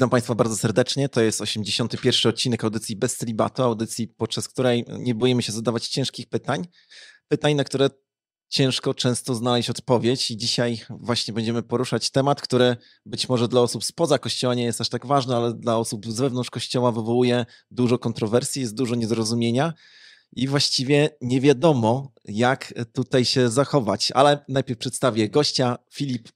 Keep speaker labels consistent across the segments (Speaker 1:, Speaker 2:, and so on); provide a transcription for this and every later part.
Speaker 1: Witam Państwa bardzo serdecznie. To jest 81. odcinek audycji Bez Celibatu, audycji, podczas której nie boimy się zadawać ciężkich pytań. Pytań, na które ciężko często znaleźć odpowiedź. I dzisiaj właśnie będziemy poruszać temat, który być może dla osób spoza kościoła nie jest aż tak ważny, ale dla osób z wewnątrz kościoła wywołuje dużo kontrowersji, jest dużo niezrozumienia. I właściwie nie wiadomo, jak tutaj się zachować. Ale najpierw przedstawię gościa, Filip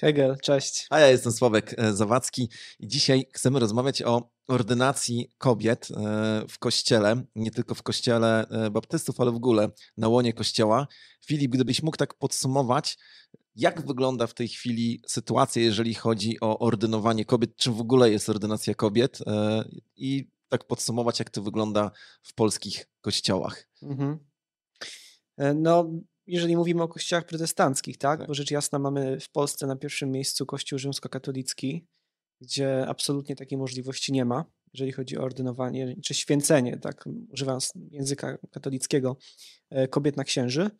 Speaker 2: Hegel, cześć.
Speaker 1: A ja jestem Sławek e, Zawadzki i dzisiaj chcemy rozmawiać o ordynacji kobiet e, w kościele, nie tylko w kościele e, baptystów, ale w ogóle na łonie kościoła. Filip, gdybyś mógł tak podsumować, jak wygląda w tej chwili sytuacja, jeżeli chodzi o ordynowanie kobiet, czym w ogóle jest ordynacja kobiet i tak podsumować, jak to wygląda w polskich kościołach. Mhm.
Speaker 2: No, jeżeli mówimy o kościołach protestanckich, tak? tak? Bo rzecz jasna mamy w Polsce na pierwszym miejscu kościół rzymskokatolicki, gdzie absolutnie takiej możliwości nie ma, jeżeli chodzi o ordynowanie czy święcenie, tak, używając języka katolickiego, e, kobiet na księży.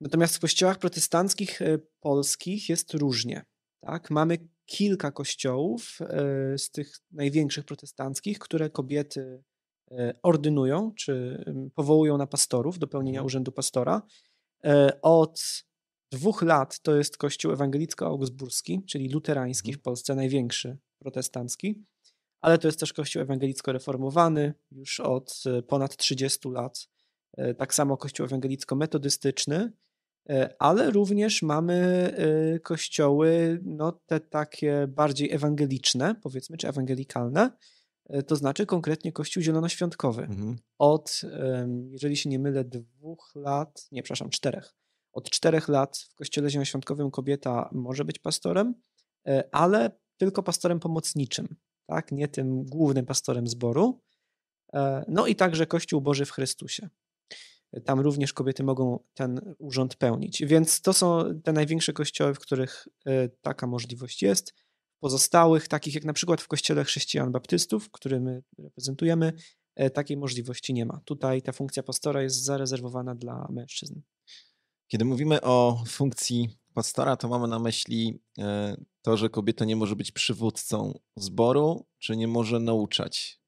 Speaker 2: Natomiast w kościołach protestanckich e, polskich jest różnie. Tak? Mamy kilka kościołów e, z tych największych protestanckich, które kobiety ordynują, czy powołują na pastorów do pełnienia mhm. urzędu pastora. E, od dwóch lat to jest Kościół ewangelicko-augsburski, czyli luterański mhm. w Polsce, największy protestancki, ale to jest też Kościół ewangelicko-reformowany już od e, ponad 30 lat. E, tak samo Kościół ewangelicko-metodystyczny, ale również mamy kościoły, no te takie bardziej ewangeliczne, powiedzmy, czy ewangelikalne, to znaczy konkretnie Kościół Zielonoświątkowy. Mhm. Od, jeżeli się nie mylę, dwóch lat, nie, przepraszam, czterech. Od czterech lat w Kościele Zielonoświątkowym kobieta może być pastorem, e, ale tylko pastorem pomocniczym, tak? nie tym głównym pastorem zboru. E, no i także Kościół Boży w Chrystusie. Tam również kobiety mogą ten urząd pełnić. Więc to są te największe kościoły, w których e, taka możliwość jest pozostałych, takich jak na przykład w Kościele Chrześcijan Baptystów, który my reprezentujemy, e, takiej możliwości nie ma. Tutaj ta funkcja pastora jest zarezerwowana dla mężczyzn.
Speaker 1: Kiedy mówimy o funkcji pastora, to mamy na myśli e, to, że kobieta nie może być przywódcą zboru, czy nie może nauczać.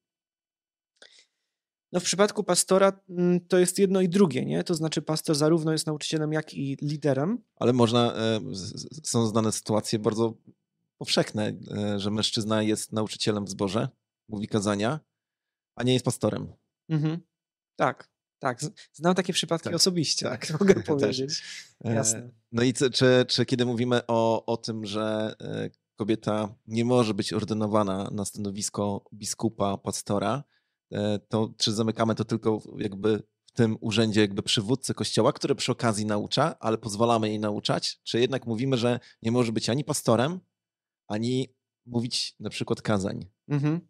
Speaker 2: No w przypadku pastora mm, to jest jedno i drugie, nie? To znaczy pastor zarówno jest nauczycielem, jak i liderem.
Speaker 1: Ale można, e, są znane sytuacje bardzo powszechne, e, że mężczyzna jest nauczycielem w zborze, mówi kazania, a nie jest pastorem. Mhm.
Speaker 2: Tak, tak. Znam takie przypadki tak, osobiście, tak. mogę powiedzieć. E, Jasne.
Speaker 1: No i czy, czy kiedy mówimy o, o tym, że e, kobieta nie może być ordynowana na stanowisko biskupa, pastora, to czy zamykamy to tylko jakby w tym urzędzie jakby przywódcy kościoła, który przy okazji naucza, ale pozwalamy jej nauczać, czy jednak mówimy, że nie może być ani pastorem, ani mówić na przykład kazań. Mhm.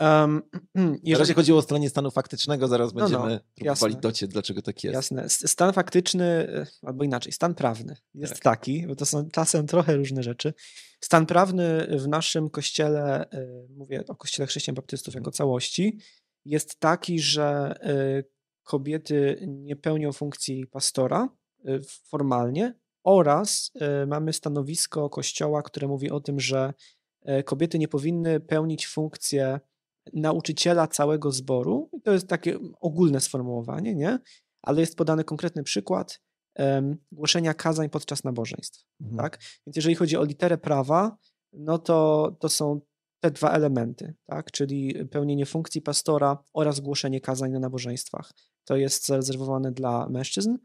Speaker 1: Um, jeżeli... Razie chodziło o stronie stanu faktycznego, zaraz no, będziemy no, próbowali dociec, dlaczego tak jest.
Speaker 2: Jasne. Stan faktyczny, e, albo inaczej, stan prawny jest tak. taki, bo to są czasem trochę różne rzeczy. Stan prawny w naszym kościele, e, mówię o kościele chrześcijan baptystów jako całości, jest taki, że e, kobiety nie pełnią funkcji pastora formalnie, oraz e, mamy stanowisko Kościoła, które mówi o tym, że e, kobiety nie powinny pełnić funkcję nauczyciela całego zboru. To jest takie ogólne sformułowanie, nie? ale jest podany konkretny przykład um, głoszenia kazań podczas nabożeństw. Mhm. Tak? Więc jeżeli chodzi o literę prawa, no to, to są te dwa elementy, tak? czyli pełnienie funkcji pastora oraz głoszenie kazań na nabożeństwach. To jest zarezerwowane dla mężczyzn.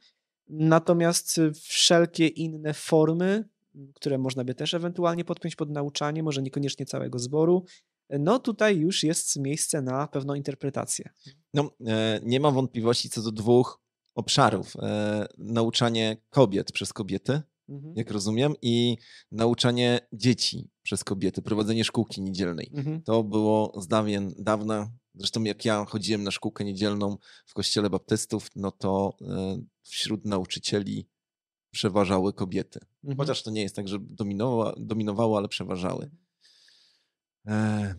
Speaker 2: Natomiast wszelkie inne formy, które można by też ewentualnie podpiąć pod nauczanie, może niekoniecznie całego zboru, no tutaj już jest miejsce na pewną interpretację.
Speaker 1: No, e, nie mam wątpliwości co do dwóch obszarów. E, nauczanie kobiet przez kobiety, mhm. jak rozumiem, i nauczanie dzieci przez kobiety, prowadzenie szkółki niedzielnej. Mhm. To było z dawien dawna Zresztą jak ja chodziłem na szkółkę niedzielną w kościele baptystów, no to e, wśród nauczycieli przeważały kobiety. Mhm. Chociaż to nie jest tak, że dominowało, dominowało ale przeważały. E,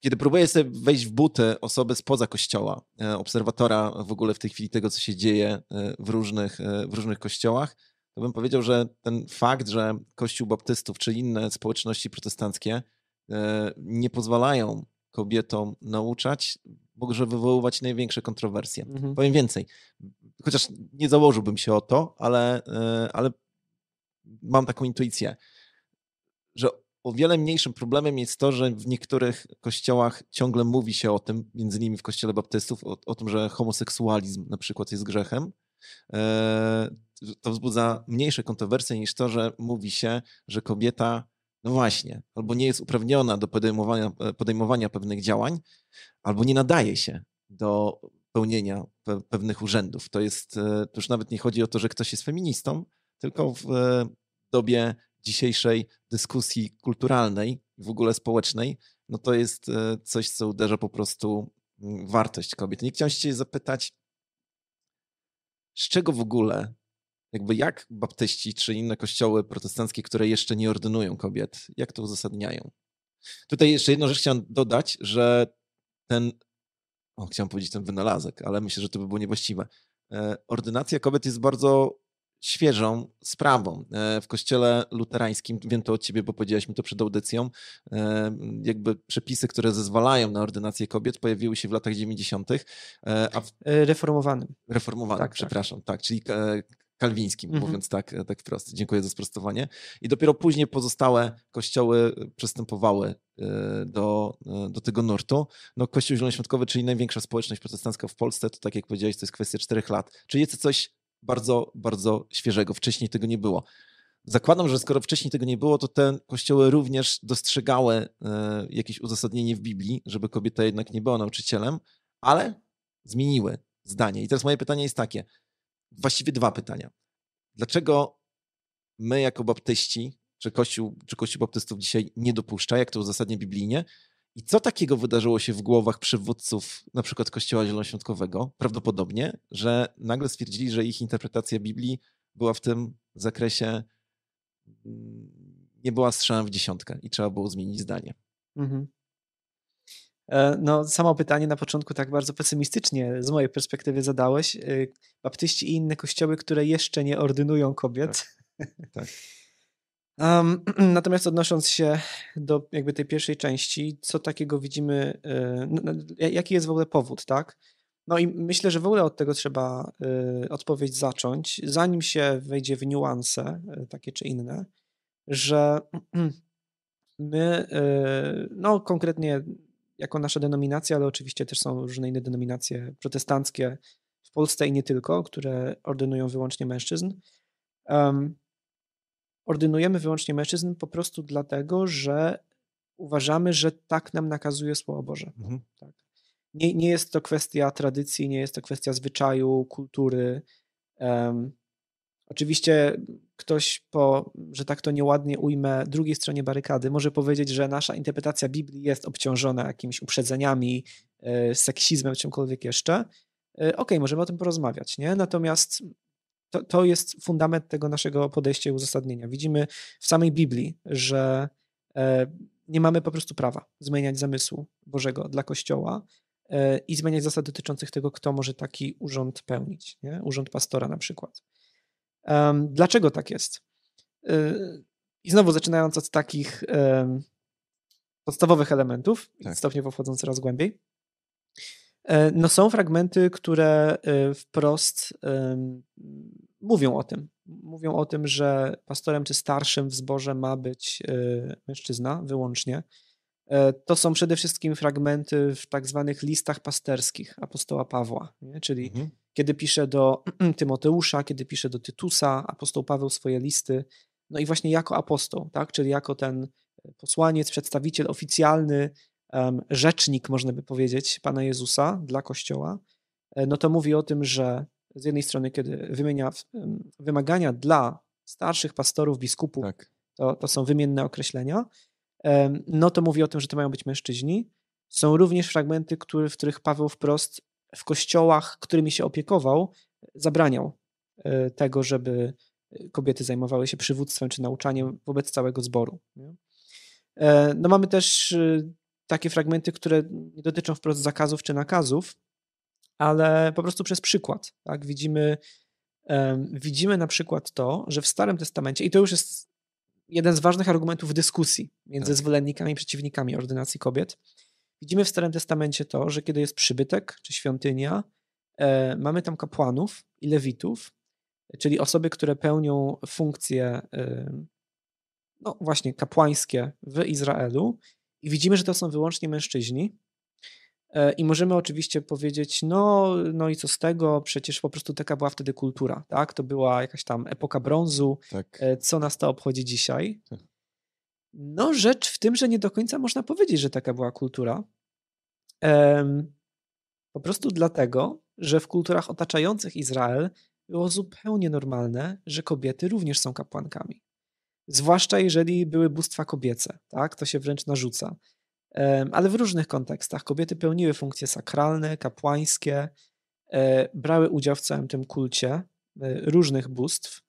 Speaker 1: kiedy próbuję sobie wejść w buty osoby spoza kościoła, e, obserwatora w ogóle w tej chwili tego, co się dzieje w różnych, w różnych kościołach, to bym powiedział, że ten fakt, że Kościół Baptystów czy inne społeczności protestanckie nie pozwalają kobietom nauczać, może wywoływać największe kontrowersje. Mhm. Powiem więcej, chociaż nie założyłbym się o to, ale, ale mam taką intuicję, że o wiele mniejszym problemem jest to, że w niektórych kościołach ciągle mówi się o tym, między innymi w kościele baptystów, o, o tym, że homoseksualizm na przykład jest grzechem. E, to wzbudza mniejsze kontrowersje niż to, że mówi się, że kobieta, no właśnie, albo nie jest uprawniona do podejmowania, podejmowania pewnych działań, albo nie nadaje się do pełnienia pewnych urzędów. To jest, e, to już nawet nie chodzi o to, że ktoś jest feministą, tylko w e, dobie dzisiejszej dyskusji kulturalnej, w ogóle społecznej, no to jest e, coś, co uderza po prostu wartość kobiet. Nie chciałem się zapytać, z czego w ogóle, jakby jak baptyści czy inne kościoły protestanckie, które jeszcze nie ordynują kobiet, jak to uzasadniają? Tutaj jeszcze jedną rzecz chciałem dodać, że ten, o, chciałem powiedzieć ten wynalazek, ale myślę, że to by było niewłaściwe. E, ordynacja kobiet jest bardzo świeżą sprawą. E, w kościele luterańskim, wiem to od ciebie, bo powiedziałeś mi to przed audycją, e, jakby przepisy, które zezwalają na ordynację kobiet pojawiły się w latach 90. E,
Speaker 2: a w... Reformowanym.
Speaker 1: Reformowanym, tak, tak. przepraszam, tak, tak czyli kalwińskim, mhm. mówiąc tak, tak wprost. Dziękuję za sprostowanie. I dopiero później pozostałe kościoły przystępowały do, do tego nurtu. No, Kościół Zielonoświątkowy, czyli największa społeczność protestancka w Polsce, to tak jak powiedziałeś, to jest kwestia czterech lat. Czy jest coś bardzo, bardzo świeżego. Wcześniej tego nie było. Zakładam, że skoro wcześniej tego nie było, to te kościoły również dostrzegały e, jakieś uzasadnienie w Biblii, żeby kobieta jednak nie była nauczycielem, ale zmieniły zdanie. I teraz moje pytanie jest takie, właściwie dwa pytania. Dlaczego my jako baptyści, czy Kościół, czy Kościół baptystów dzisiaj nie dopuszcza, jak to uzasadnia biblijnie, i co takiego wydarzyło się w głowach przywódców na przykład Kościoła Zielonoświątkowego? Prawdopodobnie, że nagle stwierdzili, że ich interpretacja Biblii była w tym zakresie mm, nie była strzałem w dziesiątkę i trzeba było zmienić zdanie. Mhm.
Speaker 2: E, no, samo pytanie na początku tak bardzo pesymistycznie z mojej perspektywy zadałeś. E, baptyści i inne kościoły, które jeszcze nie ordynują kobiet. Tak. tak. Um, natomiast odnosząc się do jakby tej pierwszej części, co takiego widzimy, y, jaki jest w ogóle powód, tak? No i myślę, że w ogóle od tego trzeba y, odpowiedź zacząć, zanim się wejdzie w niuanse y, takie czy inne, że my, no konkretnie jako nasza denominacja, ale oczywiście też są różne inne denominacje protestanckie w Polsce i nie tylko, które ordynują wyłącznie mężczyzn. Um, ordynujemy wyłącznie mężczyzn po prostu dlatego, że uważamy, że tak nam nakazuje Słowo Boże. Mhm. Tak. Nie, nie jest to kwestia tradycji, nie jest to kwestia zwyczaju, kultury. Um, oczywiście ktoś po, że tak to nieładnie ujmę, drugiej stronie barykady może powiedzieć, że nasza interpretacja Biblii jest obciążona jakimiś uprzedzeniami, e, seksizmem, czymkolwiek jeszcze. E, okej, okay, możemy o tym porozmawiać, nie? Natomiast to, to jest fundament tego naszego podejścia i uzasadnienia. Widzimy w samej Biblii, że e, nie mamy po prostu prawa zmieniać zamysłu Bożego dla Kościoła i zmieniać zasad dotyczących tego, kto może taki urząd pełnić. Nie? Urząd pastora na przykład. Dlaczego tak jest? E, I znowu zaczynając od takich podstawowych elementów, tak. stopniowo wchodząc coraz głębiej. E, no są fragmenty, które e, wprost mówią o tym. Mówią o tym, że pastorem czy starszym w zborze ma być e, mężczyzna wyłącznie. To są przede wszystkim fragmenty w tak zwanych listach pasterskich apostoła Pawła, nie? czyli mhm. Kiedy pisze do Tymoteusza, kiedy pisze do Tytusa, apostoł Paweł swoje listy, no i właśnie jako apostoł, tak? czyli jako ten posłaniec, przedstawiciel oficjalny rzecznik, można by powiedzieć, Pana Jezusa dla Kościoła, e, no to mówi o tym, że z jednej strony, kiedy wymienia wymagania dla starszych pastorów, biskupów, tak. to, to są wymienne określenia, no to mówi o tym, że to mają być mężczyźni. Są również fragmenty, który, w których Paweł wprost w kościołach, którymi się opiekował, zabraniał e, tego, żeby kobiety zajmowały się przywództwem czy nauczaniem wobec całego zboru. E, no mamy też takie fragmenty, które nie dotyczą wprost zakazów czy nakazów, ale po prostu przez przykład. Tak? Widzimy, widzimy na przykład to, że w Starym Testamencie, i to już jest jeden z ważnych argumentów dyskusji między tak. zwolennikami i przeciwnikami ordynacji kobiet. Widzimy w Starym Testamencie to, że kiedy jest przybytek czy świątynia, e, mamy tam kapłanów i lewitów, czyli osoby, które pełnią funkcje e, no właśnie kapłańskie w Izraelu i widzimy, że to są wyłącznie mężczyźni. E, I możemy oczywiście powiedzieć, no, no i co z tego, przecież po prostu taka była wtedy kultura, tak? To była jakaś tam epoka brązu, tak. E, co nas to obchodzi dzisiaj. Tak. No, rzecz w tym, że nie do końca można powiedzieć, że taka była kultura. Po prostu dlatego, że w kulturach otaczających Izrael było zupełnie normalne, że kobiety również są kapłankami. Zwłaszcza jeżeli były bóstwa kobiece, tak? To się wręcz narzuca. Ale w różnych kontekstach kobiety pełniły funkcje sakralne, kapłańskie, e, brały udział w całym tym kulcie e, różnych bóstw,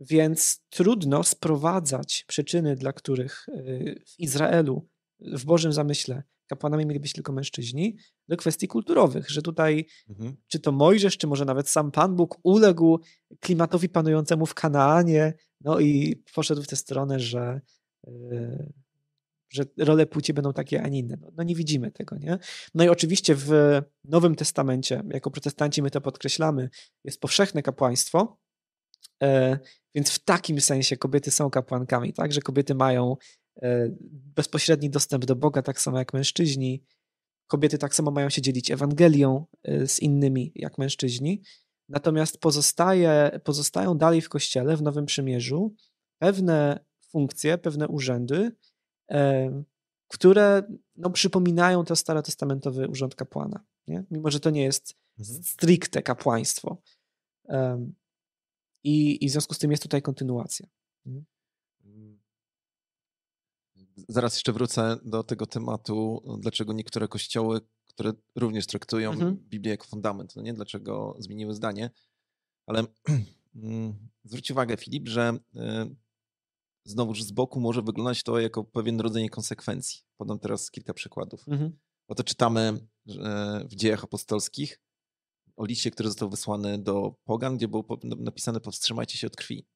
Speaker 2: więc trudno sprowadzać przyczyny, dla których e, w Izraelu, w Bożym zamyśle, kapłanami mieli być tylko mężczyźni, do kwestii kulturowych, że tutaj mhm. czy to Mojżesz, czy może nawet sam Pan Bóg uległ klimatowi panującemu w Kanaanie, no i poszedł w tę stronę, że, yy, że role płci będą takie, a nie inne. No, no, nie widzimy tego, nie? No i oczywiście w Nowym Testamencie, jako protestanci my to podkreślamy, jest powszechne kapłaństwo, więc w takim sensie kobiety są kapłankami, tak, że kobiety mają E, bezpośredni dostęp do Boga, tak samo jak mężczyźni. Kobiety tak samo mają się dzielić Ewangelią e, z innymi jak mężczyźni. Natomiast pozostaje, pozostają dalej w kościele, w Nowym Przymierzu, pewne funkcje, pewne urzędy, e, które no, przypominają to starotestamentowy urząd kapłana. Nie? Mimo, że to nie jest mhm. stricte kapłaństwo. I, I w związku z tym jest tutaj kontynuacja. Mhm
Speaker 1: zaraz jeszcze wrócę do tego tematu, dlaczego niektóre kościoły, które również traktują mhm. Biblię jako fundament, no nie dlaczego zmieniły zdanie, ale mm, zwróć uwagę, Filip, że y, znowuż z boku może wyglądać to jako pewien rodzaj konsekwencji. Podam teraz kilka przykładów. Mhm. Oto czytamy w dziejach apostolskich o liście, który został wysłany do Pogan, gdzie było napisane powstrzymajcie się od krwi.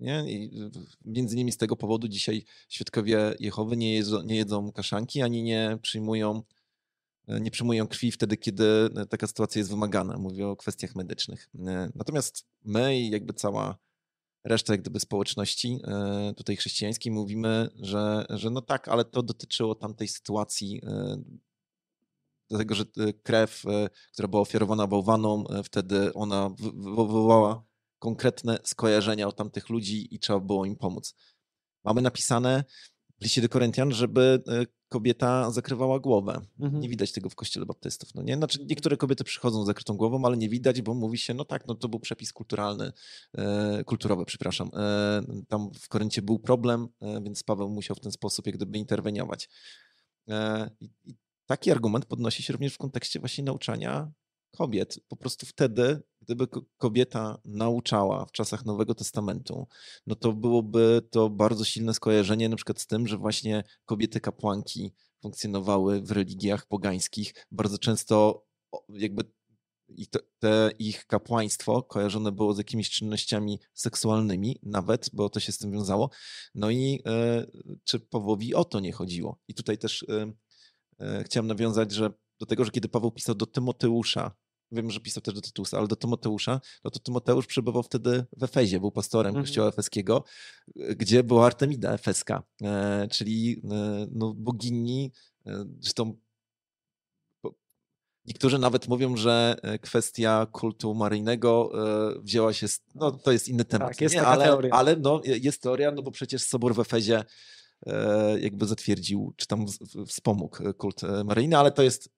Speaker 1: Nie? I między innymi z tego powodu dzisiaj świadkowie Jehowy nie jedzą, nie jedzą kaszanki, ani nie przyjmują, e, nie przyjmują krwi wtedy, kiedy e, taka sytuacja jest wymagana. Mówię o kwestiach medycznych. E, natomiast my i jakby cała reszta jak gdyby społeczności tutaj chrześcijańskiej mówimy, że, że no tak, ale to dotyczyło tamtej sytuacji, dlatego że krew, która była ofiarowana bałwanom, wtedy ona wywołała konkretne skojarzenia od tamtych ludzi i trzeba było im pomóc. Mamy napisane w liście do Koryntian, żeby e, kobieta zakrywała głowę. Mhm. Nie widać tego w kościele baptystów. No nie? Znaczy, niektóre kobiety przychodzą z zakrytą głową, ale nie widać, bo mówi się, no tak, no to był przepis kulturalny, e, kulturowy, przepraszam. E, tam w Koryncie był problem, e, więc Paweł musiał w ten sposób jak gdyby interweniować. E, i taki argument podnosi się również w kontekście właśnie nauczania kobiet. Po prostu wtedy, gdyby kobieta nauczała w czasach Nowego Testamentu, no to byłoby to bardzo silne skojarzenie na przykład z tym, że właśnie kobiety kapłanki funkcjonowały w religiach pogańskich. Bardzo często jakby i to, te ich kapłaństwo kojarzone było z jakimiś czynnościami seksualnymi nawet, bo to się z tym wiązało. No i e, czy Pawłowi o to nie chodziło? I tutaj też e, chciałem nawiązać, że do tego, że kiedy Paweł pisał do Tymoteusza, wiem, że pisał też do Tytusa, ale do Tymoteusza, no to Tymoteusz przebywał wtedy w Efezie, był pastorem mhm. kościoła efeskiego, gdzie była Artemida efeska, e, czyli e, no, bogini, e, zresztą Niektórzy nawet mówią, że e, kwestia kultu maryjnego e, wzięła się, z, no to jest inny temat,
Speaker 2: tak, jest nie, ale,
Speaker 1: teoria. ale no, jest teoria, no bo przecież Sobór w Efezie e, jakby zatwierdził, czy tam wspomógł kult maryjny, ale to jest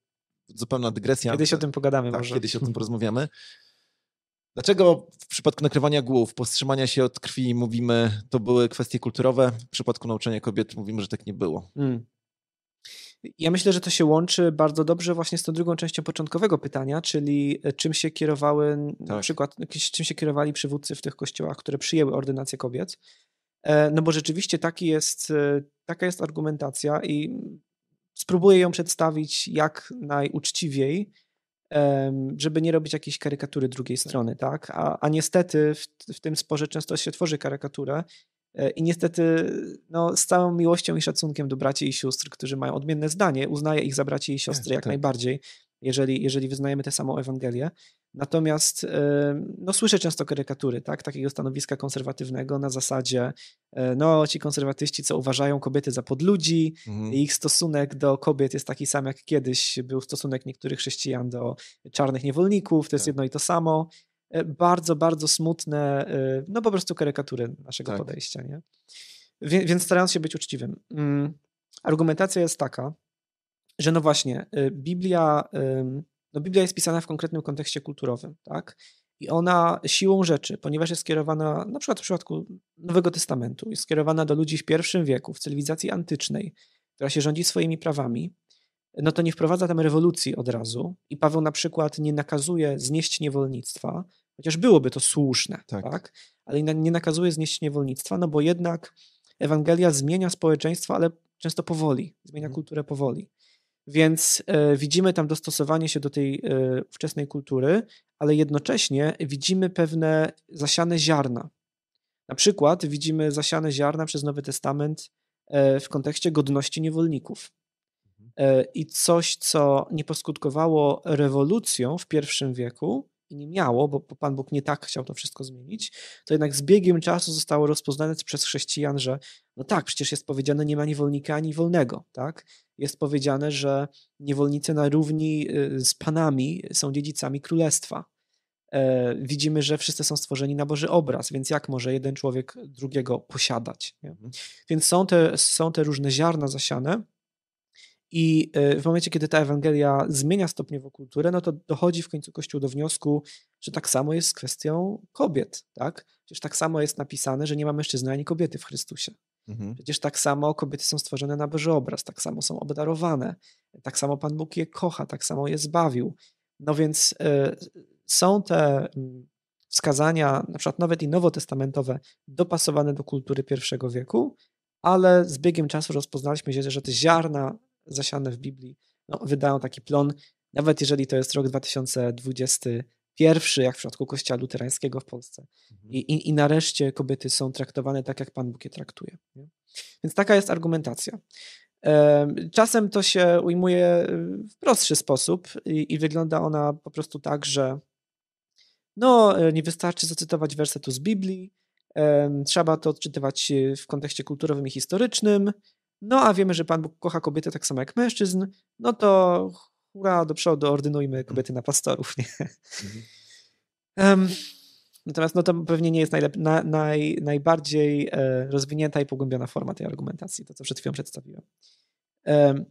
Speaker 1: zupełna dygresja.
Speaker 2: Kiedyś o tym pogadamy
Speaker 1: tak,
Speaker 2: może.
Speaker 1: Kiedyś o tym porozmawiamy. Dlaczego w przypadku nakrywania głów, powstrzymania się od krwi mówimy, to były kwestie kulturowe, w przypadku nauczania kobiet mówimy, że tak nie było? Hmm.
Speaker 2: Ja myślę, że to się łączy bardzo dobrze właśnie z tą drugą częścią początkowego pytania, czyli e, czym się kierowały, tak. na przykład czym się kierowali przywódcy w tych kościołach, które przyjęły ordynację kobiet. E, no bo rzeczywiście taki jest, e, taka jest argumentacja i spróbuję ją przedstawić jak najuczciwiej, żeby nie robić jakiejś karykatury drugiej tak. strony, tak? A, a niestety w, w tym sporze często się tworzy karykaturę E, I niestety no, z całą miłością i szacunkiem do braci i sióstr, którzy mają odmienne zdanie, uznaję ich za braci i siostry jak tak. najbardziej, jeżeli, jeżeli wyznajemy tę samą Ewangelię. Natomiast no, słyszę często karykatury tak, takiego stanowiska konserwatywnego na zasadzie, e, no ci konserwatyści, co uważają kobiety za podludzi, mhm. ich stosunek do kobiet jest taki sam jak kiedyś był stosunek niektórych chrześcijan do czarnych niewolników, to jest tak. jedno i to samo. E, bardzo, bardzo smutne, e, no po prostu karykatury naszego tak. podejścia. Nie? Więc, więc starając się być uczciwym. Mm, argumentacja jest taka, że no właśnie, Biblia no Biblia jest pisana w konkretnym kontekście kulturowym, tak? I ona siłą rzeczy, ponieważ jest skierowana, na przykład w przypadku Nowego Testamentu, jest skierowana do ludzi w pierwszym wieku, w cywilizacji antycznej, która się rządzi swoimi prawami, no to nie wprowadza tam rewolucji od razu. I Paweł na przykład nie nakazuje znieść niewolnictwa, chociaż byłoby to słuszne, tak. tak? Ale nie nakazuje znieść niewolnictwa, no bo jednak Ewangelia zmienia społeczeństwo, ale często powoli, zmienia mhm. kulturę powoli. Więc e, widzimy tam dostosowanie się do tej e, wczesnej kultury, ale jednocześnie widzimy pewne zasiane ziarna. Na przykład widzimy zasiane ziarna przez Nowy Testament e, w kontekście godności niewolników. Mhm. I coś, co nie poskutkowało rewolucją w pierwszym wieku, i nie miało, bo Pan Bóg nie tak chciał to wszystko zmienić, to jednak z biegiem czasu zostało rozpoznane przez chrześcijan, że no tak, przecież jest powiedziane, nie ma niewolnika ani wolnego, tak? Jest powiedziane, że niewolnicy na równi y, z panami są dziedzicami królestwa. E, widzimy, że wszyscy są stworzeni na Boży obraz, więc jak może jeden człowiek drugiego posiadać? Nie? Mhm. Więc są te, są te różne ziarna zasiane, i e, w momencie, kiedy ta Ewangelia zmienia stopniowo kulturę, no to dochodzi w końcu Kościół do wniosku, że tak samo jest z kwestią kobiet, tak? Przecież tak samo jest napisane, że nie ma mężczyzny ani kobiety w Chrystusie. Mhm. Przecież tak samo kobiety są stworzone na Boży obraz, tak samo są obdarowane, tak samo Pan Bóg je kocha, tak samo je zbawił. No więc y, są te y, wskazania, na przykład nawet i nowotestamentowe, dopasowane do kultury pierwszego wieku, ale z biegiem czasu rozpoznaliśmy się, że te ziarna zasiane w Biblii no, wydają taki plon, nawet jeżeli to jest rok 2021, jak w przypadku Kościoła Luterańskiego w Polsce. Mhm. I, i, I nareszcie kobiety są traktowane tak, jak Pan Bóg je traktuje. Nie? Więc taka jest argumentacja. Czasem to się ujmuje w prostszy sposób i, i wygląda ona po prostu tak, że no, nie wystarczy zacytować wersetu z Biblii, trzeba to odczytywać w kontekście kulturowym i historycznym, no a wiemy, że Pan Bóg kocha kobiety tak samo jak mężczyzn, no to hura do przodu, ordynujmy mhm. kobiety na pastorów, nie? Mhm. Um, natomiast no to pewnie nie jest najlep- na, naj, najbardziej e, rozwinięta i pogłębiona forma tej argumentacji, to co przed chwilą przedstawiłem. Um,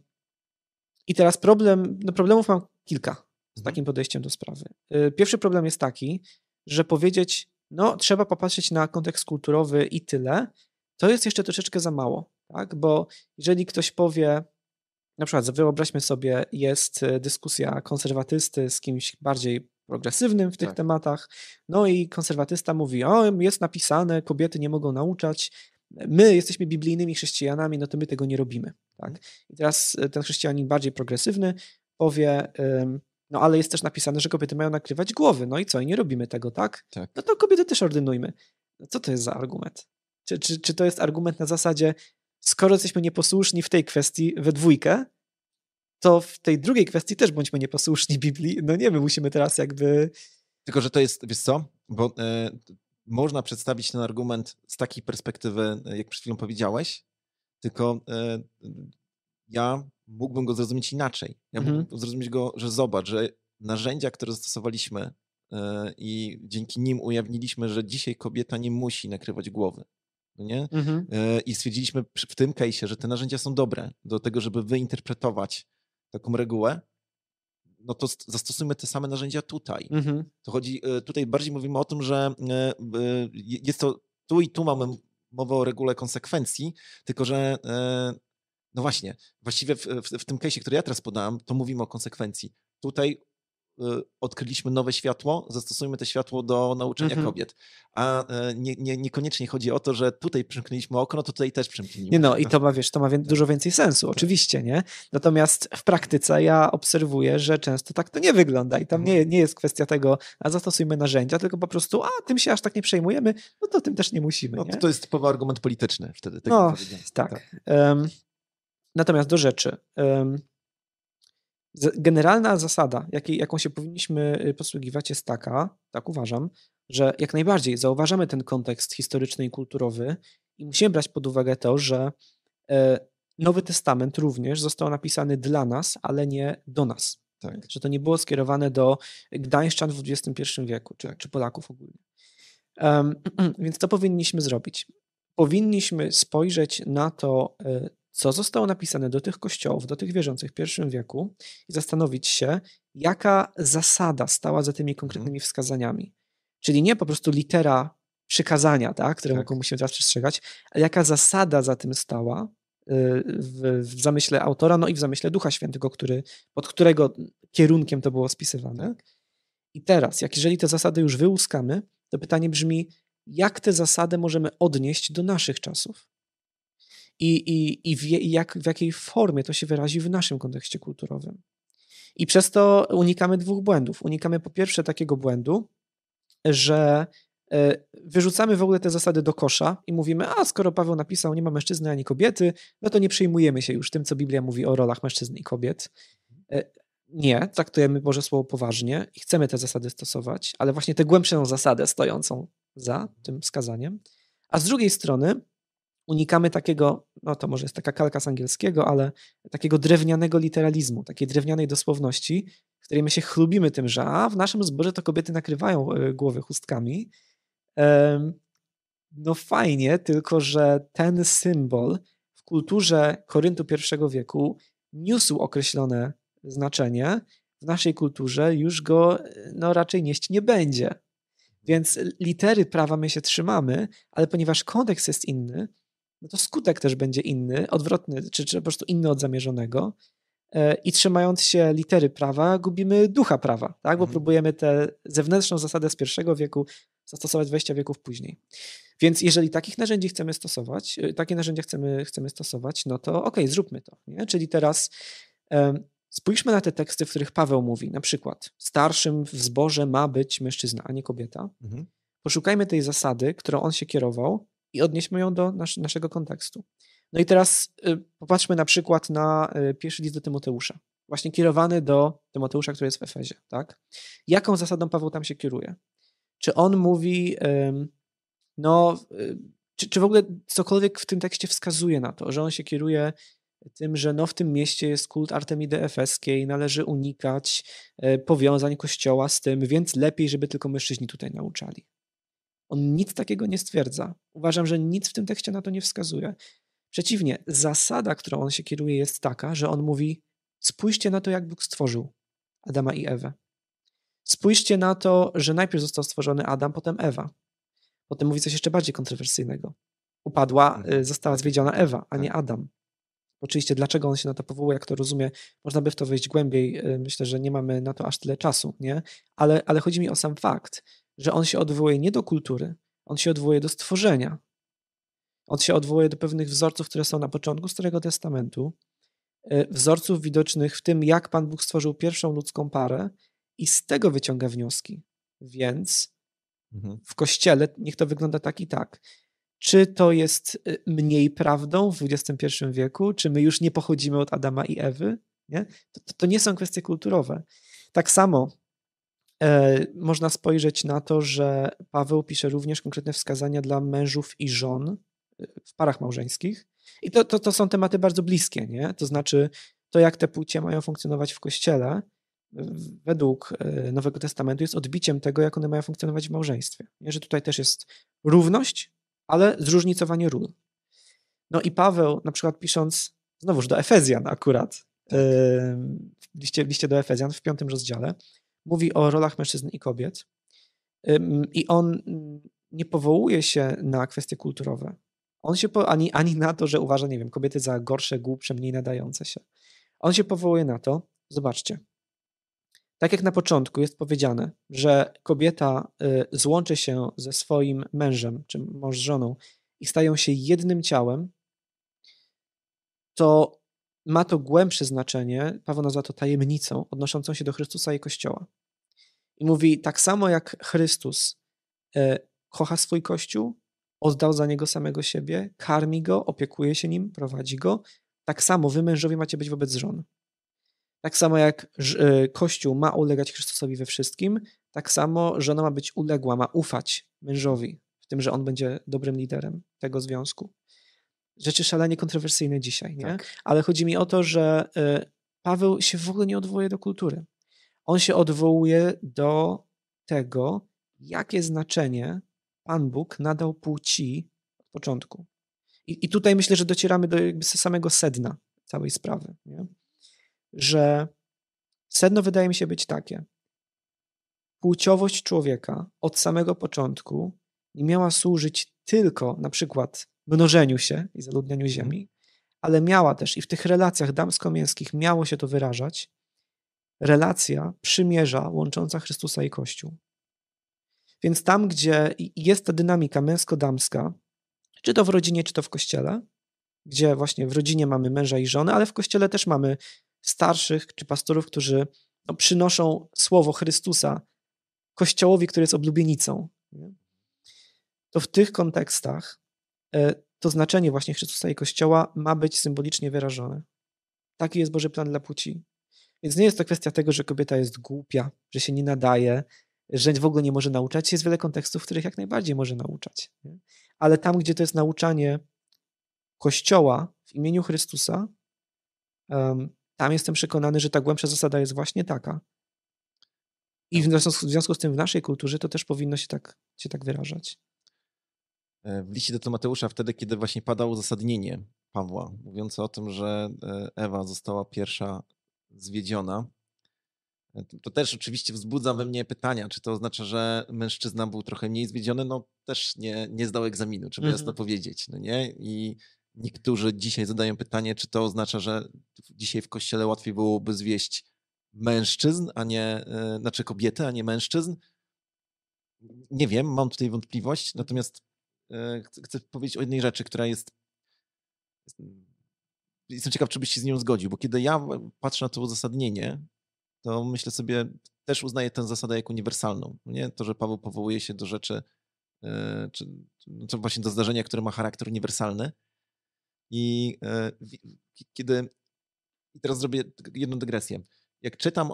Speaker 2: I teraz problem, no problemów mam kilka z mhm. takim podejściem do sprawy. E, pierwszy problem jest taki, że powiedzieć, no trzeba popatrzeć na kontekst kulturowy i tyle, to jest jeszcze troszeczkę za mało tak? Bo jeżeli ktoś powie, na przykład wyobraźmy sobie, jest e, dyskusja konserwatysty z kimś bardziej progresywnym w tych tak. tematach, no i konserwatysta mówi, o jest napisane, kobiety nie mogą nauczać, my jesteśmy biblijnymi chrześcijanami, no to my tego nie robimy. Tak? Mhm. I teraz e, ten chrześcijanin bardziej progresywny powie, no ale jest też napisane, że kobiety mają nakrywać głowy, no i co, i nie robimy tego, tak? tak. No to kobiety też ordynujmy. No co to jest za argument? Czy, czy, czy to jest argument na zasadzie, skoro jesteśmy nieposłuszni w tej kwestii we dwójkę, to w tej drugiej kwestii też bądźmy nieposłuszni Biblii. No nie, my musimy teraz jakby...
Speaker 1: Tylko, że to jest, wiesz co, bo e, można przedstawić ten argument z takiej perspektywy, e, jak przed chwilą powiedziałeś, tylko e, ja mógłbym go zrozumieć inaczej. Ja mhm. mógłbym zrozumieć go, że zobacz, że narzędzia, które zastosowaliśmy i dzięki nim ujawniliśmy, że dzisiaj kobieta nie musi nakrywać głowy. No nie? Mhm. E, I stwierdziliśmy w tym case'ie, że te narzędzia są dobre do tego, żeby wyinterpretować taką regułę, no to zastosujmy te same narzędzia tutaj. Mhm. To chodzi, e, tutaj bardziej mówimy o tym, że e, jest to tu i tu mamy mowę o regule konsekwencji, tylko że no właśnie, właściwie w, w, w tym case'ie, który ja teraz podałem, to mówimy o konsekwencji. Tutaj odkryliśmy nowe światło, zastosujmy to światło do nauczania mhm. kobiet. A nie, nie, niekoniecznie chodzi o to, że tutaj przymknęliśmy okno, to tutaj też przymknijmy.
Speaker 2: Nie no i to ma, wiesz, to ma tak. dużo więcej sensu, tak. oczywiście, nie? Natomiast w praktyce ja obserwuję, że często tak to nie wygląda i tam mhm. nie, nie jest kwestia tego, a zastosujmy narzędzia, tylko po prostu, a tym się aż tak nie przejmujemy, no to tym też nie musimy. No,
Speaker 1: nie? To jest typowy argument polityczny wtedy.
Speaker 2: Tak no, tak. tak. Um, natomiast do rzeczy. Um, Generalna zasada, jakiej, jaką się powinniśmy y, posługiwać, jest taka, tak uważam, że jak najbardziej zauważamy ten kontekst historyczny i kulturowy i musimy brać pod uwagę to, że e, Nowy Testament również został napisany dla nas, ale nie do nas. Tak. Że to nie było skierowane do Gdańszczan w XXI wieku, czy, czy Polaków ogólnie. Um, więc to powinniśmy zrobić. Powinniśmy spojrzeć na to, e, co zostało napisane do tych kościołów, do tych wierzących w pierwszym wieku i zastanowić się, jaka zasada stała za tymi mhm. konkretnymi wskazaniami. Czyli nie po prostu litera przykazania, tak, które tak. musimy teraz przestrzegać, ale jaka zasada za tym stała y, w, w, zamyśle autora, no i w zamyśle Ducha Świętego, który, pod którego kierunkiem to było spisywane. I teraz, jak jeżeli te zasady już wyłuskamy, to pytanie brzmi, jak tę zasadę możemy odnieść do naszych czasów? I, i, i, w, jak, w jakiej formie to się wyrazi w naszym kontekście kulturowym. I przez to unikamy dwóch błędów. Unikamy po pierwsze takiego błędu, że e, wyrzucamy w ogóle te zasady do kosza i mówimy, a skoro Paweł napisał nie ma mężczyzny ani kobiety, no to nie przejmujemy się już tym, co Biblia mówi o rolach mężczyzn i kobiet. E, nie, traktujemy Boże Słowo poważnie i chcemy te zasady stosować, ale właśnie tę głębszą zasadę stojącą za tym wskazaniem. A z drugiej strony unikamy takiego, no to może jest taka kalka z angielskiego, ale takiego drewnianego literalizmu, takiej drewnianej dosłowności, w której my się chlubimy tym, że a, w naszym zborze to kobiety nakrywają e, głowy chustkami. No fajnie, tylko że ten symbol w kulturze Koryntu I wieku niósł określone znaczenie, w naszej kulturze już go e, no, raczej nieść nie będzie. Więc litery prawa my się trzymamy, ale ponieważ kontekst jest inny, no to skutek też będzie inny, odwrotny, czy, czy po prostu inny od zamierzonego. E, I trzymając się litery prawa, gubimy ducha prawa, tak? bo mhm. próbujemy tę zewnętrzną zasadę z pierwszego wieku zastosować 20 wieków później. Więc jeżeli takich narzędzi chcemy stosować, e, takie narzędzia chcemy, chcemy stosować, no to okej, okay, zróbmy to. Nie? Czyli teraz um, spójrzmy na te teksty, w których Paweł mówi, na przykład starszym w zborze ma być mężczyzna, a nie kobieta. Mhm. Poszukajmy tej zasady, którą on się kierował i odnieśmy ją do nas, naszego kontekstu. No i teraz y, popatrzmy na przykład na y, pierwszy list do Tymoteusza, właśnie kierowany do Tymoteusza, który jest w Efezie. Tak? Jaką zasadą Paweł tam się kieruje? Czy on mówi, no, y, czy, czy w ogóle cokolwiek w tym tekście wskazuje na to, że on się kieruje tym, że no w tym mieście jest kult Artemidy Efeskiej, należy unikać powiązań kościoła z tym, więc lepiej, żeby tylko mężczyźni tutaj nauczali. On nic takiego nie stwierdza. Uważam, że nic w tym tekście na to nie wskazuje. Przeciwnie, zasada, którą on się kieruje, jest taka, że on mówi: spójrzcie na to, jak Bóg stworzył Adama i Ewę. Spójrzcie na to, że najpierw został stworzony Adam, potem Ewa. Potem mówi coś jeszcze bardziej kontrowersyjnego. Upadła, mhm. y, została zwiedziona Ewa, a nie tak. Adam. Oczywiście, dlaczego on się na to powołuje, jak to rozumie, można by w to wejść głębiej. Y, myślę, że nie mamy na to aż tyle czasu, nie? Ale, ale chodzi mi o sam fakt, że on się odwołuje nie do kultury, on się odwołuje do stworzenia. On się odwołuje do pewnych wzorców, które są na początku Starego Testamentu, e, wzorców widocznych w tym, jak Pan Bóg stworzył pierwszą ludzką parę i z tego wyciąga wnioski. Więc mhm. w Kościele niech to wygląda tak i tak. Czy to jest e, mniej prawdą w XXI wieku? Czy my już nie pochodzimy od Adama i Ewy? Nie? To, to nie są kwestie kulturowe. Tak samo można spojrzeć na to, że Paweł pisze również konkretne wskazania dla mężów i żon e, w parach małżeńskich. I to, to, to są tematy bardzo bliskie, nie? To znaczy, to jak te płcie mają funkcjonować w kościele, według e, Nowego Testamentu jest odbiciem tego, jak one mają funkcjonować w małżeństwie. Nie? Że tutaj też jest równość, ale zróżnicowanie ról. No i Paweł, na przykład pisząc, znowuż do Efezjan akurat, w liście, w liście do Efezjan w piątym rozdziale, mówi o rolach mężczyzn i kobiet. I on nie powołuje się na kwestie kulturowe. On się po, ani, ani na to, że uważa, nie wiem, kobiety za gorsze, głupsze, mniej nadające się. On się powołuje na to, zobaczcie, tak jak na początku jest powiedziane, że kobieta y, złączy się ze swoim mężem, czy mąż żoną i stają się jednym ciałem, to ma to głębsze znaczenie, Paweł nazywa to tajemnicą odnoszącą się do Chrystusa i Kościoła. I mówi, tak samo jak Chrystus e, kocha swój Kościół, oddał za niego samego siebie, karmi go, opiekuje się nim, prowadzi go, tak samo wy mężowie macie być wobec żon. Tak samo jak e, Kościół ma ulegać Chrystusowi we wszystkim, tak samo żona ma być uległa, ma ufać mężowi w tym, że on będzie dobrym liderem tego związku rzeczy szalenie kontrowersyjne dzisiaj, nie? Tak. Ale chodzi mi o to, że y, Paweł się w ogóle nie odwołuje do kultury. On się odwołuje do tego, jakie znaczenie Pan Bóg nadał płci od początku. I, i tutaj myślę, że docieramy do jakby samego sedna całej sprawy, nie? że sedno wydaje mi się być takie. Płciowość człowieka od samego początku nie miała służyć tylko na przykład mnożeniu się i zaludnianiu mhm. ziemi, ale miała też i w tych relacjach damsko-męskich miało się to wyrażać, relacja przymierza łącząca Chrystusa i Kościół. Więc tam, gdzie jest ta dynamika męsko-damska, czy to w rodzinie, czy to w kościele, gdzie właśnie w rodzinie mamy męża i żonę, ale w kościele też mamy starszych czy pastorów, którzy no, przynoszą słowo Chrystusa kościołowi, który jest oblubienicą. To w tych kontekstach to znaczenie właśnie Chrystusa i Kościoła ma być symbolicznie wyrażone. Taki jest Boży plan dla płci. Więc nie jest to kwestia tego, że kobieta jest głupia, że się nie nadaje, że w ogóle nie może nauczać. Jest wiele kontekstów, w których jak najbardziej może nauczać. Nie? Ale tam, gdzie to jest nauczanie Kościoła w imieniu Chrystusa, tam jestem przekonany, że ta głębsza zasada jest właśnie taka. I w związku, w związku z tym w naszej kulturze to też powinno się tak, się tak wyrażać.
Speaker 1: E, w liście do Tymoteusza wtedy, kiedy właśnie padało uzasadnienie Pawła, mówiące o tym, że e, Ewa została pierwsza zwiedziona. E, to też oczywiście wzbudza we mnie pytania, czy to oznacza, że mężczyzna był trochę mniej zwiedziony? No też nie, nie zdał egzaminu, trzeba mhm. jasno powiedzieć, no nie? I niektórzy dzisiaj zadają pytanie, czy to oznacza, że dzisiaj w kościele łatwiej byłoby zwieść mężczyzn, a nie, znaczy kobiety, a nie mężczyzn. Nie wiem, mam tutaj wątpliwość, natomiast chcę powiedzieć o jednej rzeczy, która jest. Jestem ciekaw, czy byś się z nią zgodził, bo kiedy ja patrzę na to uzasadnienie, to myślę sobie, też uznaję tę zasadę jako uniwersalną. Nie? To, że Paweł powołuje się do rzeczy, e, czy no to właśnie do zdarzenia, które ma charakter uniwersalny. I e, kiedy. I teraz zrobię jedną dygresję jak czytam,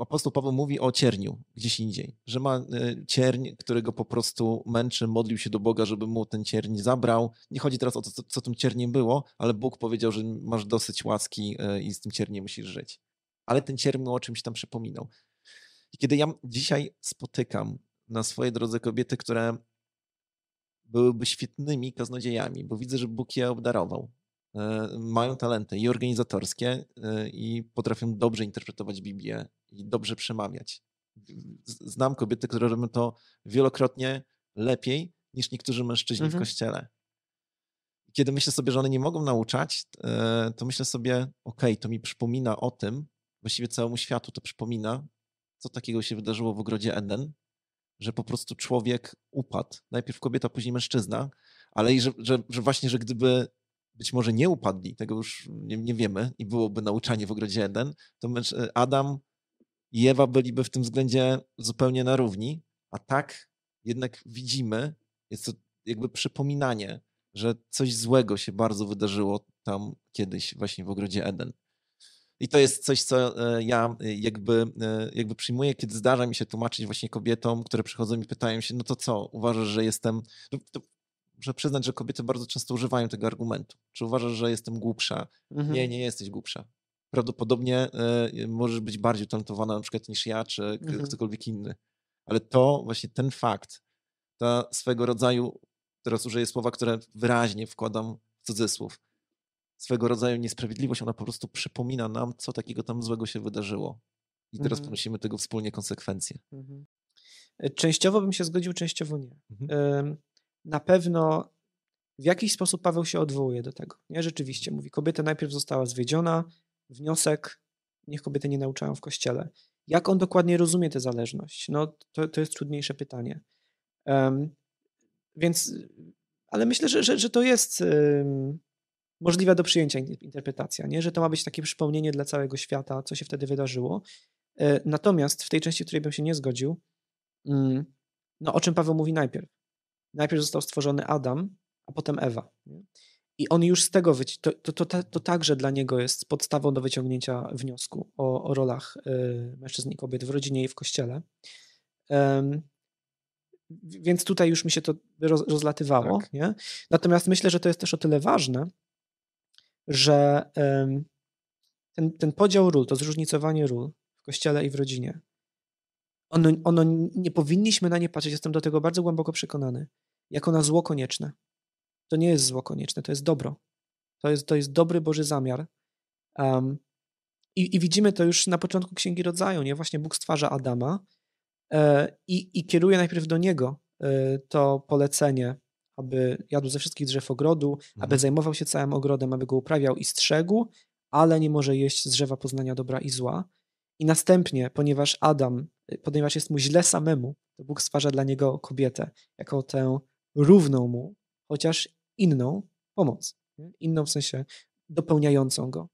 Speaker 1: apostoł Paweł mówi o cierniu gdzieś indziej, że ma e, cierń, którego po prostu męczy, modlił się do Boga, żeby mu ten cierń zabrał. Nie chodzi teraz o to, co, co tym cierniem było, ale Bóg powiedział, że masz dosyć łaski e, i z tym cierniem musisz żyć. Ale ten cierń mu o czymś tam przypominał. I kiedy ja dzisiaj spotykam na swojej drodze kobiety, które byłyby świetnymi kaznodziejami, bo widzę, że Bóg je obdarował. E, mają talenty i organizatorskie, e, i potrafią dobrze interpretować Biblię i dobrze przemawiać. Znam kobiety, które robią to wielokrotnie lepiej niż niektórzy mężczyźni mhm. w kościele. Kiedy myślę sobie, że one nie mogą nauczać, e, to myślę sobie, ok, to mi przypomina o tym, właściwie całemu światu to przypomina, co takiego się wydarzyło w ogrodzie Eden, że po prostu człowiek upadł. Najpierw kobieta, później mężczyzna, ale i że, że, że właśnie, że gdyby być może nie upadli, tego już nie, nie wiemy i byłoby nauczanie w ogrodzie Eden, to e, Adam i Ewa byliby w tym względzie zupełnie na równi, a tak jednak widzimy, jest to jakby przypominanie, że coś złego się bardzo wydarzyło tam kiedyś właśnie w ogrodzie Eden. I to jest coś, co e, ja e, jakby, jakby przyjmuję, kiedy zdarza mi się tłumaczyć właśnie kobietom, które przychodzą i pytają się, no to co, uważasz, że jestem... No muszę przyznać, że kobiety bardzo często używają tego argumentu. Czy uważasz, że jestem głupsza? Mhm. Nie, nie jesteś głupsza. Prawdopodobnie y, możesz być bardziej utalentowana na przykład niż ja, czy mhm. ktokolwiek inny. Ale to właśnie ten fakt, ta swego rodzaju, teraz użyję słowa, które wyraźnie wkładam w cudzysłów, swego rodzaju niesprawiedliwość, ona po prostu przypomina nam, co takiego tam złego się wydarzyło. I teraz mhm. ponosimy tego wspólnie konsekwencje. Mhm.
Speaker 2: E, częściowo bym się zgodził, częściowo nie. Mhm na pewno w jakiś sposób Paweł się odwołuje do tego. Nie, rzeczywiście mówi, kobieta najpierw została zwiedziona, wniosek, niech kobiety nie nauczają w kościele. Jak on dokładnie rozumie tę zależność? No, to, to jest trudniejsze pytanie. Um, więc, ale myślę, że, że, że to jest um, do przyjęcia interpretacja, nie? że to ma być takie przypomnienie dla całego świata, co się wtedy wydarzyło. E, natomiast w tej części, w której bym się nie zgodził, um, no o czym Paweł mówi najpierw? Najpierw został stworzony Adam, a potem Ewa. Nie? I on już z tego, wyci- to, to, to, to, także dla niego jest podstawą do wyciągnięcia wniosku o, o rolach y, mężczyzn i kobiet w rodzinie i w kościele. Um, więc tutaj już mi się to roz, rozlatywało. Tak. Nie? Natomiast myślę, że to jest też o tyle ważne, że um, ten, ten podział ról, to zróżnicowanie ról w kościele i w rodzinie, ono, ono nie powinniśmy na nie patrzeć, jestem do tego bardzo głęboko przekonany, jako na zło konieczne. To nie jest zło konieczne, to jest dobro. To jest, to jest dobry Boży zamiar. Um, i, I widzimy to już na początku Księgi Rodzaju, nie? Właśnie Bóg stwarza Adama e, i, i kieruje najpierw do niego e, to polecenie, aby jadł ze wszystkich drzew ogrodu, mhm. aby zajmował się całym ogrodem, aby go uprawiał i strzegł, ale nie może jeść z drzewa poznania dobra i zła. I następnie, ponieważ Adam, ponieważ jest mu źle samemu, to Bóg stwarza dla niego kobietę, jako tę równą mu, chociaż inną pomoc. Inną w sensie dopełniającą go.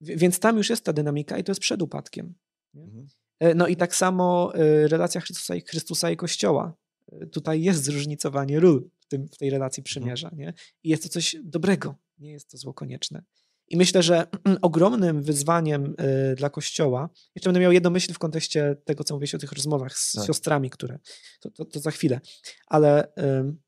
Speaker 2: Więc tam już jest ta dynamika i to jest przed upadkiem. Mhm. E, no i tak samo e, relacja Chrystusa i, Chrystusa i Kościoła. E, tutaj jest zróżnicowanie ról w, tym, w tej relacji mhm. przymierza. Nie? I jest to coś dobrego, nie jest to zło konieczne. I myślę, że ogromnym wyzwaniem y, dla Kościoła, jeszcze będę miał jedną myśl w kontekście tego, co mówiłeś o tych rozmowach z tak. siostrami, które, to, to, to, za chwilę, ale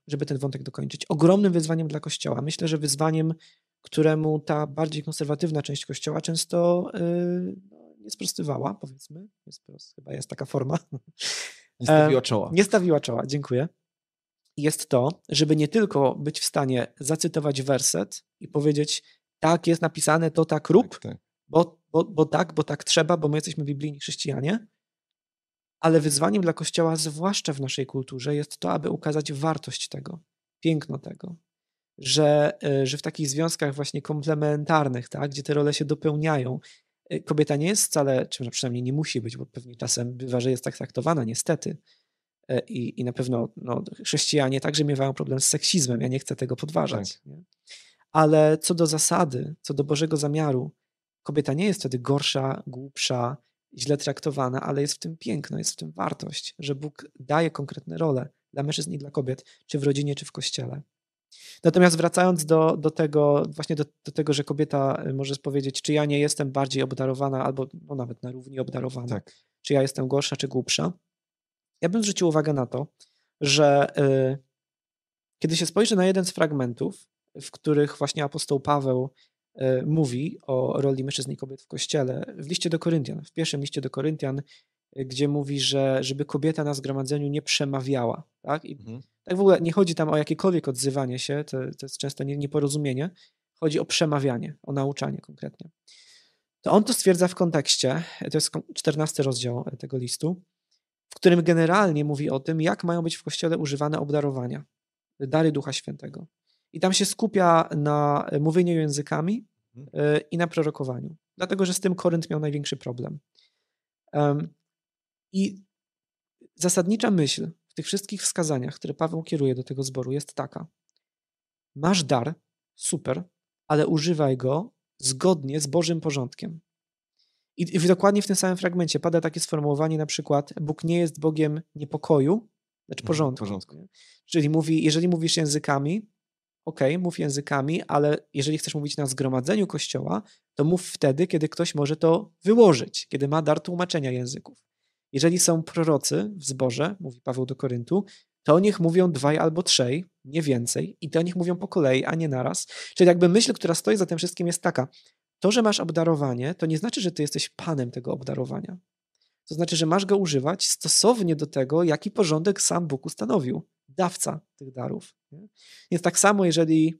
Speaker 2: żeby ten wątek dokończyć. Ogromnym wyzwaniem dla Kościoła, myślę, że wyzwaniem, któremu ta bardziej konserwatywna część Kościoła często y, no, nie sprostywała, powiedzmy, jest, chyba jest taka forma.
Speaker 1: Nie stawiła czoła.
Speaker 2: Nie stawiła czoła, dziękuję jest to, żeby nie tylko być w stanie zacytować werset i powiedzieć, tak jest napisane, to tak rób, tak, tak. Bo, bo, bo tak, bo tak trzeba, bo my jesteśmy biblijni chrześcijanie. Ale wyzwaniem dla Kościoła, zwłaszcza w naszej kulturze, jest to, aby ukazać wartość tego, piękno tego, że, e, że w takich związkach właśnie komplementarnych, tak, gdzie te role się dopełniają, e, kobieta nie jest wcale, czy przynajmniej nie musi być, bo pewnie czasem bywa, że jest tak traktowana, niestety. E, I, i na pewno no, chrześcijanie także miewają problem z seksizmem. Ja nie chcę tego podważać. Tak. Ale co do zasady, co do Bożego zamiaru, kobieta nie jest wtedy gorsza, głupsza, źle traktowana, ale jest w tym piękno, jest w tym wartość, że Bóg daje konkretne role dla mężczyzn i dla kobiet, czy w rodzinie, czy w kościele. Natomiast wracając do, do tego, właśnie do, do tego, że kobieta y, może powiedzieć, czy ja nie jestem bardziej obdarowana, albo no nawet na równi obdarowana, tak. czy ja jestem gorsza, czy głupsza, ja bym zwrócił uwagę na to, że y, kiedy się spojrzy na jeden z fragmentów, w których właśnie apostoł Paweł e, mówi o roli mężczyzn i kobiet w kościele. W liście do Koryntian, w pierwszym liście do Koryntian, e, gdzie mówi, że żeby kobieta na zgromadzeniu nie przemawiała. Tak? I mhm. tak w ogóle nie chodzi tam o jakiekolwiek odzywanie się, to, to jest często nieporozumienie. Chodzi o przemawianie, o nauczanie konkretnie. To on to stwierdza w kontekście, to jest 14 rozdział tego listu, w którym generalnie mówi o tym, jak mają być w kościele używane obdarowania, dary Ducha Świętego. I tam się skupia na mówieniu językami mhm. e, i na prorokowaniu. Dlatego, że z tym Korynt miał największy problem. I zasadnicza myśl w tych wszystkich wskazaniach, które Paweł kieruje do tego zboru, jest taka: Masz dar, super, ale używaj go zgodnie z Bożym porządkiem. I dokładnie w tym samym fragmencie pada takie sformułowanie, na przykład: Bóg nie jest Bogiem niepokoju, lecz mhm, porządku. porządku. Czyli mówi, jeżeli mówisz językami, ok, mów językami, ale jeżeli chcesz mówić na zgromadzeniu kościoła, to mów wtedy, kiedy ktoś może to wyłożyć, kiedy ma dar tłumaczenia języków. Jeżeli są prorocy w zborze, mówi Paweł do Koryntu, to niech mówią dwaj albo trzej, nie więcej, i to niech mówią po kolei, a nie naraz. Czyli jakby myśl, która stoi za tym wszystkim jest taka, to, że masz obdarowanie, to nie znaczy, że ty jesteś panem tego obdarowania. To znaczy, że masz go używać stosownie do tego, jaki porządek sam Bóg ustanowił dawca tych darów. Nie? Więc tak samo, jeżeli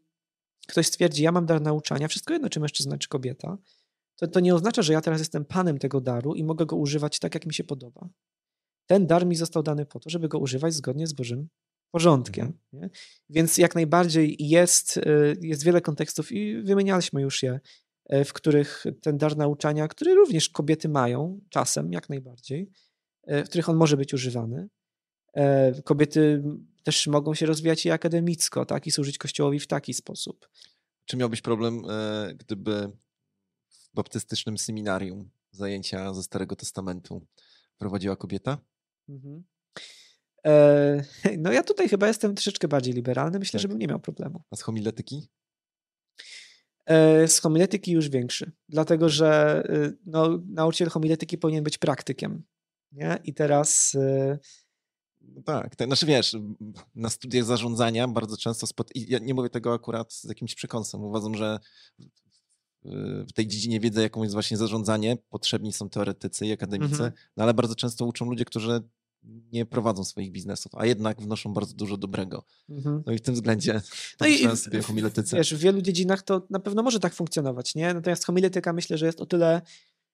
Speaker 2: ktoś stwierdzi, ja mam dar nauczania, wszystko jedno, czy mężczyzna, czy kobieta, to, to nie oznacza, że ja teraz jestem panem tego daru i mogę go używać tak, jak mi się podoba. Ten dar mi został dany po to, żeby go używać zgodnie z Bożym porządkiem. Mhm. Więc jak najbardziej jest, y, jest wiele kontekstów i wymienialiśmy już je w których ten dar nauczania, który również kobiety mają czasem, jak najbardziej, w których on może być używany. Kobiety też mogą się rozwijać i akademicko, tak, i służyć Kościołowi w taki sposób.
Speaker 1: Czy miałbyś problem, gdyby w baptystycznym seminarium zajęcia ze Starego Testamentu prowadziła kobieta? Mhm.
Speaker 2: E, no ja tutaj chyba jestem troszeczkę bardziej liberalny. Myślę, tak. żebym nie miał problemu.
Speaker 1: A z homiletyki?
Speaker 2: E, z homiletyki już większy. Dlatego, że y, no, nauczyciel homiletyki powinien być praktykiem. Nie? I teraz...
Speaker 1: No tak, tak, znaczy wiesz, na studiach zarządzania bardzo często, spot... ja nie mówię tego akurat z jakimś przekąsem, uważam, że w tej dziedzinie wiedzy, jaką jest właśnie zarządzanie, potrzebni są teoretycy i akademicy, mhm. no ale bardzo często uczą ludzie, którzy nie prowadzą swoich biznesów, a jednak wnoszą bardzo dużo dobrego. Mhm. No i w tym względzie no i sobie homiletyce.
Speaker 2: Wiesz, w wielu dziedzinach to na pewno może tak funkcjonować, nie? Natomiast homiletyka myślę, że jest o tyle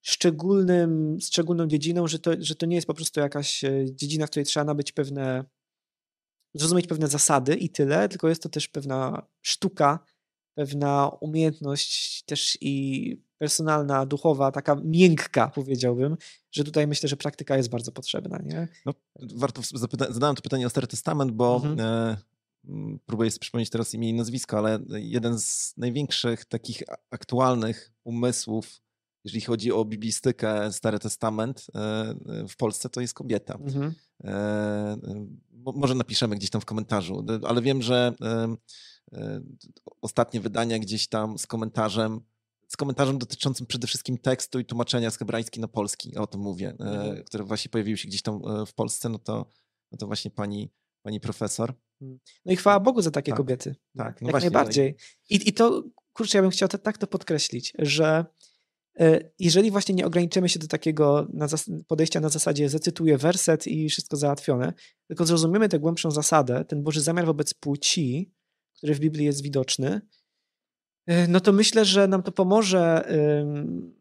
Speaker 2: szczególnym, szczególną dziedziną, że to, że to nie jest po prostu jakaś e, dziedzina, w której trzeba nabyć pewne, zrozumieć pewne zasady i tyle, tylko jest to też pewna sztuka, pewna umiejętność też i personalna, duchowa, taka miękka, powiedziałbym, że tutaj myślę, że praktyka jest bardzo potrzebna. Nie? No,
Speaker 1: warto zapyta- zadałem to pytanie o Stary Testament, bo mhm. e, próbuję sobie przypomnieć teraz imię i nazwisko, ale jeden z największych takich aktualnych umysłów, jeżeli chodzi o biblistykę, Stary Testament e, w Polsce, to jest kobieta. Mhm. E, może napiszemy gdzieś tam w komentarzu, ale wiem, że e, e, ostatnie wydania gdzieś tam z komentarzem z komentarzem dotyczącym przede wszystkim tekstu i tłumaczenia z hebrajski na polski, o tym mówię, e, mhm. które właśnie pojawiły się gdzieś tam e, w Polsce, no to, no to właśnie pani, pani profesor.
Speaker 2: Mm. No i chwała Bogu za takie tak, kobiety. Tak, no jak właśnie, najbardziej. I, I to, kurczę, ja bym chciał to, tak to podkreślić, że e, jeżeli właśnie nie ograniczymy się do takiego podejścia na zasadzie zacytuję werset i wszystko załatwione, tylko zrozumiemy tę głębszą zasadę, ten Boży zamiar wobec płci, który w Biblii jest widoczny, E, no to myślę, że nam to pomoże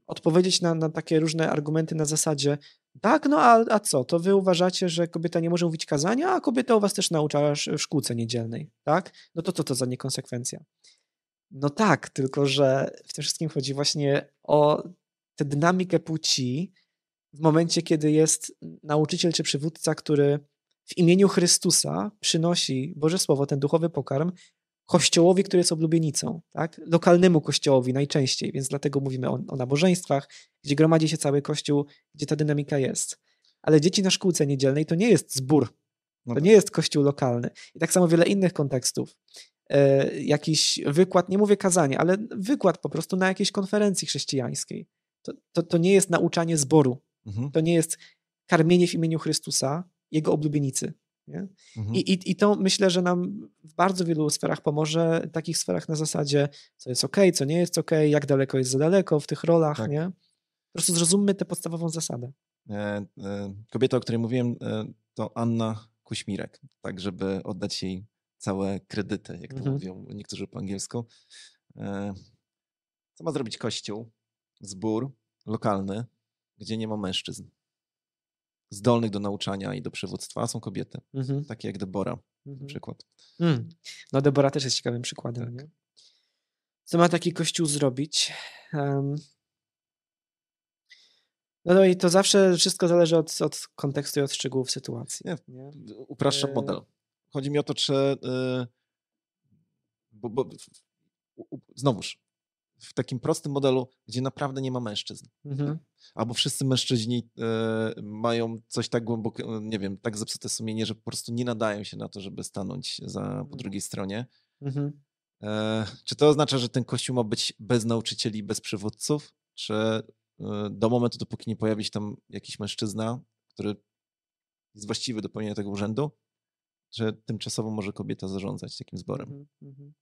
Speaker 2: odpowiedzieć na, na takie różne argumenty na zasadzie tak, no a, a co, to wy uważacie, że kobieta nie może mówić kazania, a kobieta u was też naucza w szkółce niedzielnej, tak? No to co to, to za niekonsekwencja? No tak, tylko że w tym wszystkim chodzi właśnie o tę dynamikę płci w momencie, kiedy jest nauczyciel czy przywódca, który w imieniu Chrystusa przynosi Boże Słowo, ten duchowy pokarm, kościołowi, który jest oblubienicą, tak? lokalnemu kościołowi najczęściej, więc dlatego mówimy o, o nabożeństwach, gdzie gromadzi się cały kościół, gdzie ta dynamika jest. Ale dzieci na szkółce niedzielnej to nie jest zbór, no to tak. nie jest kościół lokalny. I tak samo wiele innych kontekstów. E, jakiś wykład, nie mówię kazanie, ale wykład po prostu na jakiejś konferencji chrześcijańskiej. To, to, to nie jest nauczanie zboru. Mhm. To nie jest karmienie w imieniu Chrystusa, jego oblubienicy. Mhm. I, i, I to myślę, że nam w bardzo wielu sferach pomoże, takich sferach na zasadzie, co jest ok, co nie jest ok, jak daleko jest za daleko w tych rolach, tak. nie? Po prostu zrozummy tę podstawową zasadę. E,
Speaker 1: e, kobieta, o której mówiłem, e, to Anna Kuśmirek, tak żeby oddać jej całe kredyty, jak to mhm. mówią niektórzy po angielsku. E, co ma zrobić Kościół, zbór lokalny, gdzie nie ma mężczyzn? zdolnych do nauczania i do przywództwa są kobiety, mhm. takie jak Debora mhm. na przykład. Mm.
Speaker 2: No Debora też jest ciekawym przykładem. Tak. Co ma taki kościół zrobić? Um. No, no i to zawsze wszystko zależy od, od kontekstu i od szczegółów sytuacji. Nie,
Speaker 1: nie? Upraszczam e, model. Chodzi mi o to, czy... Yy, bo, bo, znowuż, w takim prostym modelu, gdzie naprawdę nie ma mężczyzn. Mhm. Albo wszyscy mężczyźni e, mają coś tak głęboko, nie wiem, tak zepsute sumienie, że po prostu nie nadają się na to, żeby stanąć za, po mhm. drugiej stronie. Mhm. E, czy to oznacza, że ten kościół ma być bez nauczycieli, bez przywódców? Czy do momentu, dopóki nie pojawi się tam jakiś mężczyzna, który jest właściwy do pełnienia tego urzędu, że tymczasowo może kobieta zarządzać takim zborem? Mhm. mhm.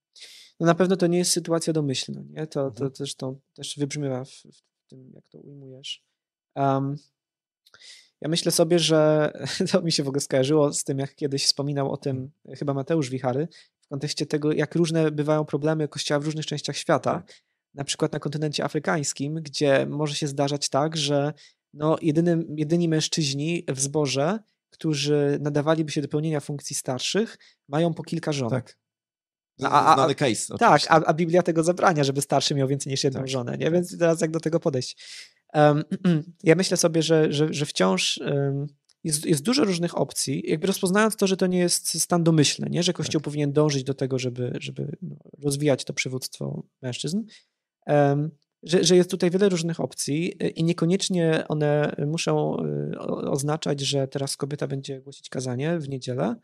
Speaker 2: No na pewno to nie jest sytuacja domyślna, nie? To, to, mhm. to też wybrzmiewa w, w, tym, jak to ujmujesz. Um, ja myślę sobie, że to mi się w ogóle skojarzyło z tym, jak kiedyś wspominał o tym chyba Mateusz Wichary, w kontekście tego, jak różne bywają problemy Kościoła w różnych częściach świata, tak. na przykład na kontynencie afrykańskim, gdzie może się zdarzać tak, że no jedyny, jedyni mężczyźni w zborze, którzy nadawaliby się do pełnienia funkcji starszych, mają po kilka żon. Tak.
Speaker 1: A, a, Znany case.
Speaker 2: Tak, a, a, Biblia tego zabrania, żeby starszy miał więcej niż jedną tak. żonę, nie? Więc teraz jak do tego podejść? Um, ja myślę sobie, że, że, że wciąż um, jest, jest dużo różnych opcji, jakby rozpoznając to, że to nie jest stan domyślny, nie? że Kościół tak. powinien dążyć do tego, żeby, żeby no, rozwijać to przywództwo mężczyzn, um, że, że jest tutaj wiele różnych opcji i niekoniecznie one muszą y, oznaczać, że teraz kobieta będzie głosić kazanie w niedzielę,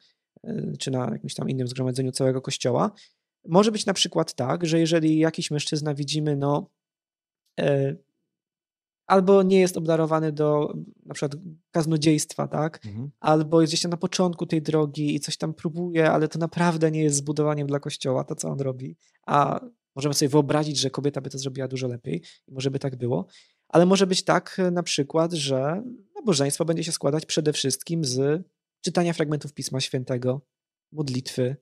Speaker 2: y, czy na jakimś tam innym zgromadzeniu całego kościoła. Może być na przykład tak, że jeżeli jakiś mężczyzna widzimy, no, e, albo nie jest obdarowany do na przykład kaznodziejstwa, tak? Mhm. Albo jest gdzieś tam na początku tej drogi i coś tam próbuje, ale to naprawdę nie jest zbudowaniem dla kościoła, to co on robi. A możemy sobie wyobrazić, że kobieta by to zrobiła dużo lepiej i może by tak było. Ale może być tak e, na przykład, że nabożeństwo będzie się składać przede wszystkim z czytania fragmentów Pisma Świętego, modlitwy,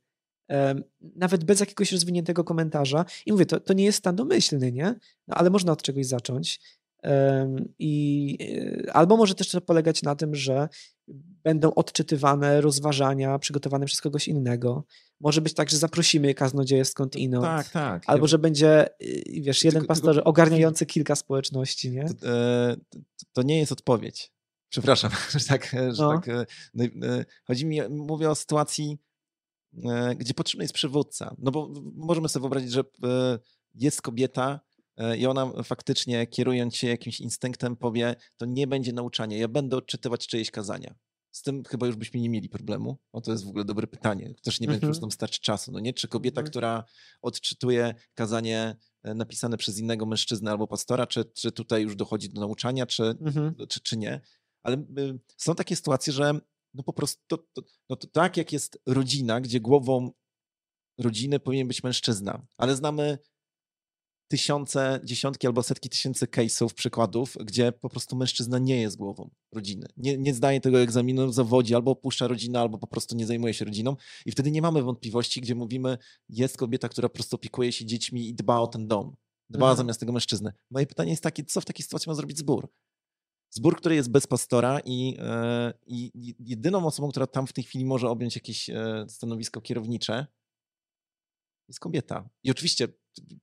Speaker 2: nawet bez jakiegoś rozwiniętego komentarza. I mówię, to, to nie jest stan domyślny, nie? No, ale można od czegoś zacząć. I e, albo może też to polegać na tym, że będą odczytywane rozważania przygotowane przez kogoś innego. Może być tak, że zaprosimy kaznodzieję skąd inąd.
Speaker 1: Tak, tak.
Speaker 2: Albo że będzie, y, wiesz, jeden tylko, pastor tylko, ogarniający kilka społeczności, nie?
Speaker 1: To, e, to, nie jest odpowiedź. Przepraszam, że tak, że no. tak no, chodzi mi, mówię o sytuacji, gdzie potrzebny jest przywódca. No bo możemy sobie wyobrazić, że jest kobieta, i ona faktycznie kierując się jakimś instynktem powie, to nie będzie nauczanie, ja będę odczytywać czyjeś kazania. Z tym chyba już byśmy nie mieli problemu. O, to jest w ogóle dobre pytanie. Też nie czy już mhm. nam starczy czasu. No nie? Czy kobieta, mhm. która odczytuje kazanie e, napisane przez innego mężczyznę albo pastora, czy, czy tutaj już dochodzi do nauczania, czy, mhm. czy, czy nie. Ale y, są takie sytuacje, że no po prostu to, to, no to tak jak jest rodzina, gdzie głową rodziny powinien być mężczyzna, ale znamy tysiące, dziesiątki albo setki tysięcy case'ów, przykładów, gdzie po prostu mężczyzna nie jest głową rodziny. Nie, nie zdaje tego egzaminu, zawodzi, albo opuszcza rodzinę, albo po prostu nie zajmuje się rodziną. I wtedy nie mamy wątpliwości, gdzie mówimy, jest kobieta, która po prostu opiekuje się dziećmi i dba o ten dom. Dba mhm. zamiast tego mężczyzny. Moje pytanie jest takie, co w takiej sytuacji ma zrobić zbór? Zbór, który jest bez pastora i, e, i jedyną osobą, która tam w tej chwili może objąć jakieś e, stanowisko kierownicze, jest kobieta. I oczywiście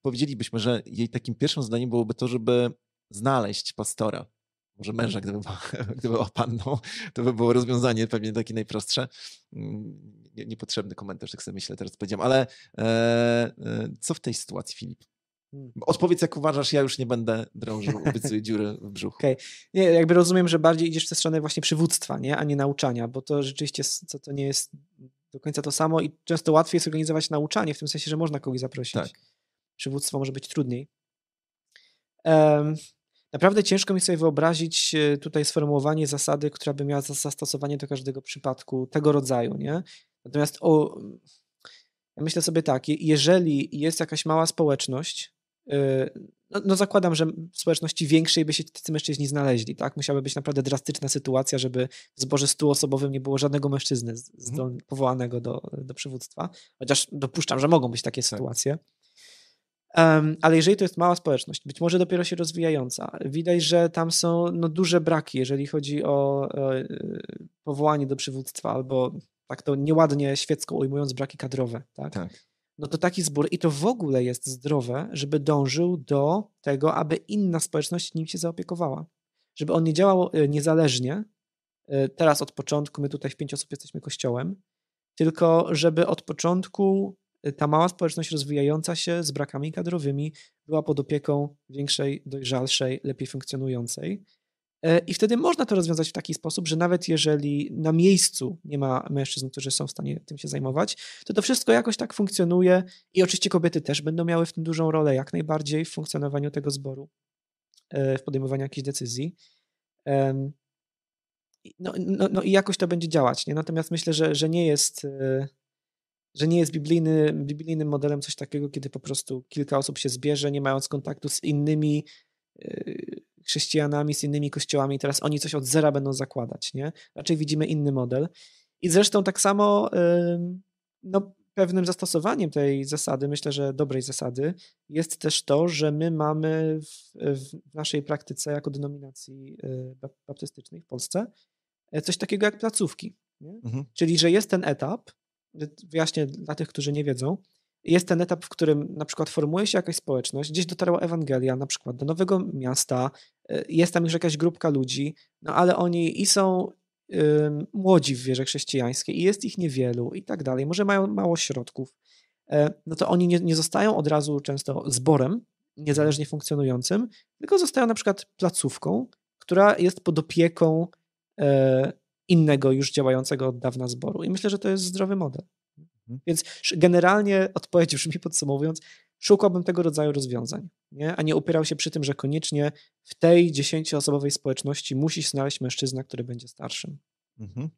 Speaker 1: powiedzielibyśmy, że jej takim pierwszym zadaniem byłoby to, żeby znaleźć pastora. Może męża, gdyby, gdyby była panną, to by było rozwiązanie pewnie takie najprostsze. Mm, niepotrzebny komentarz, tak sobie myślę, teraz powiedziałem. Ale e, e, co w tej sytuacji, Filip? Hmm. Odpowiedz, jak uważasz, ja już nie będę drążył, obiecuję dziury w brzuchu.
Speaker 2: Okay. jakby rozumiem, że bardziej idziesz w tę stronę właśnie przywództwa, nie? a nie nauczania, bo to rzeczywiście co to nie jest do końca to samo i często łatwiej jest organizować nauczanie, w tym sensie, że można kogoś zaprosić. Tak. Przywództwo może być trudniej. Naprawdę ciężko mi sobie wyobrazić e, tutaj sformułowanie zasady, która by miała zastosowanie do każdego przypadku tego rodzaju, nie? Natomiast o, ja myślę sobie tak, jeżeli jest jakaś mała społeczność, e, no, no, zakładam, że w społeczności większej by się tacy mężczyźni znaleźli, tak? Musiałaby być naprawdę drastyczna sytuacja, żeby w zborze stuosobowym nie było żadnego mężczyzny mhm. powołanego do, do przywództwa. Chociaż dopuszczam, że mogą być takie tak. sytuacje. Um, ale jeżeli to jest mała społeczność, być może dopiero się rozwijająca, widać, że tam są no, duże braki, jeżeli chodzi o e, powołanie do przywództwa, albo tak to nieładnie świecko ujmując, braki kadrowe. Tak? tak no to taki zbór i to w ogóle jest zdrowe, żeby dążył do tego, aby inna społeczność nim się zaopiekowała. Żeby on nie działał e, niezależnie. E, teraz od początku, my tutaj w pięć osób jesteśmy kościołem, tylko żeby od początku ta mała społeczność rozwijająca się z brakami kadrowymi była pod opieką większej, dojrzalszej, lepiej funkcjonującej. E, I wtedy można to rozwiązać w taki sposób, że nawet jeżeli na miejscu nie ma mężczyzn, którzy są w stanie tym się zajmować, to to wszystko jakoś tak funkcjonuje i oczywiście kobiety też będą miały w tym dużą rolę, jak najbardziej w funkcjonowaniu tego zboru, e, w podejmowaniu jakichś decyzji. No, no, no i jakoś to będzie działać. Nie? Natomiast myślę, że, że nie jest e, że nie jest biblijny, biblijnym modelem coś takiego, kiedy po prostu kilka osób się zbierze, nie mając kontaktu z innymi chrześcijanami, z innymi kościołami, teraz oni coś od zera będą zakładać, nie? Raczej widzimy inny model. I zresztą tak samo no, pewnym zastosowaniem tej zasady, myślę, że dobrej zasady, jest też to, że my mamy w, w naszej praktyce jako denominacji y, baptystycznej w Polsce e, coś takiego jak placówki. Mhm. Czyli, że jest ten etap, wyjaśnię dla tych, którzy nie wiedzą, jest ten etap, w którym na przykład formuje się jakaś społeczność, gdzieś dotarła Ewangelia, na przykład do nowego miasta, y, jest tam już jakaś grupka ludzi, no ale oni i są młodzi w wierze chrześcijańskiej i jest ich niewielu i tak dalej, może mają mało środków, e, no to oni nie, nie zostają od razu często zborem niezależnie funkcjonującym, tylko zostają na przykład placówką, która jest pod opieką e, innego już działającego od dawna zboru. I myślę, że to jest zdrowy model. Mhm. Więc generalnie odpowiedź brzmi podsumowując, szukałbym tego rodzaju rozwiązań, nie? a nie upierał się przy tym, że koniecznie w tej dziesięcioosobowej społeczności musi się znaleźć mężczyzna, który będzie starszym. Mhm.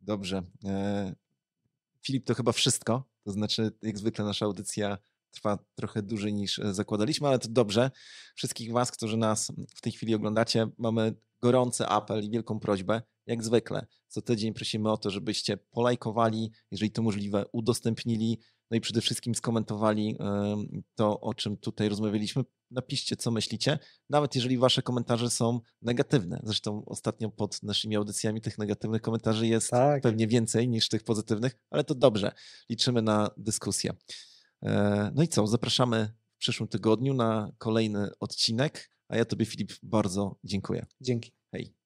Speaker 1: Dobrze. E, Filip, to chyba wszystko. To znaczy, jak zwykle nasza audycja trwa trochę dłużej niż e, zakładaliśmy, ale to dobrze. Wszystkich Was, którzy nas w tej chwili oglądacie, mamy gorący apel i wielką prośbę. Jak zwykle, co tydzień prosimy o to, żebyście polajkowali, jeżeli to możliwe, udostępnili, no i przede wszystkim skomentowali to, o czym tutaj rozmawialiśmy. Napiszcie, co myślicie, nawet jeżeli wasze komentarze są negatywne. Zresztą ostatnio pod naszymi audycjami tych negatywnych komentarzy jest tak. pewnie więcej niż tych pozytywnych, ale to dobrze. Liczymy na dyskusję. E, no i co? Zapraszamy w przyszłym tygodniu na kolejny odcinek. A ja Tobie, Filip, bardzo dziękuję.
Speaker 2: Dzięki.
Speaker 1: Hej.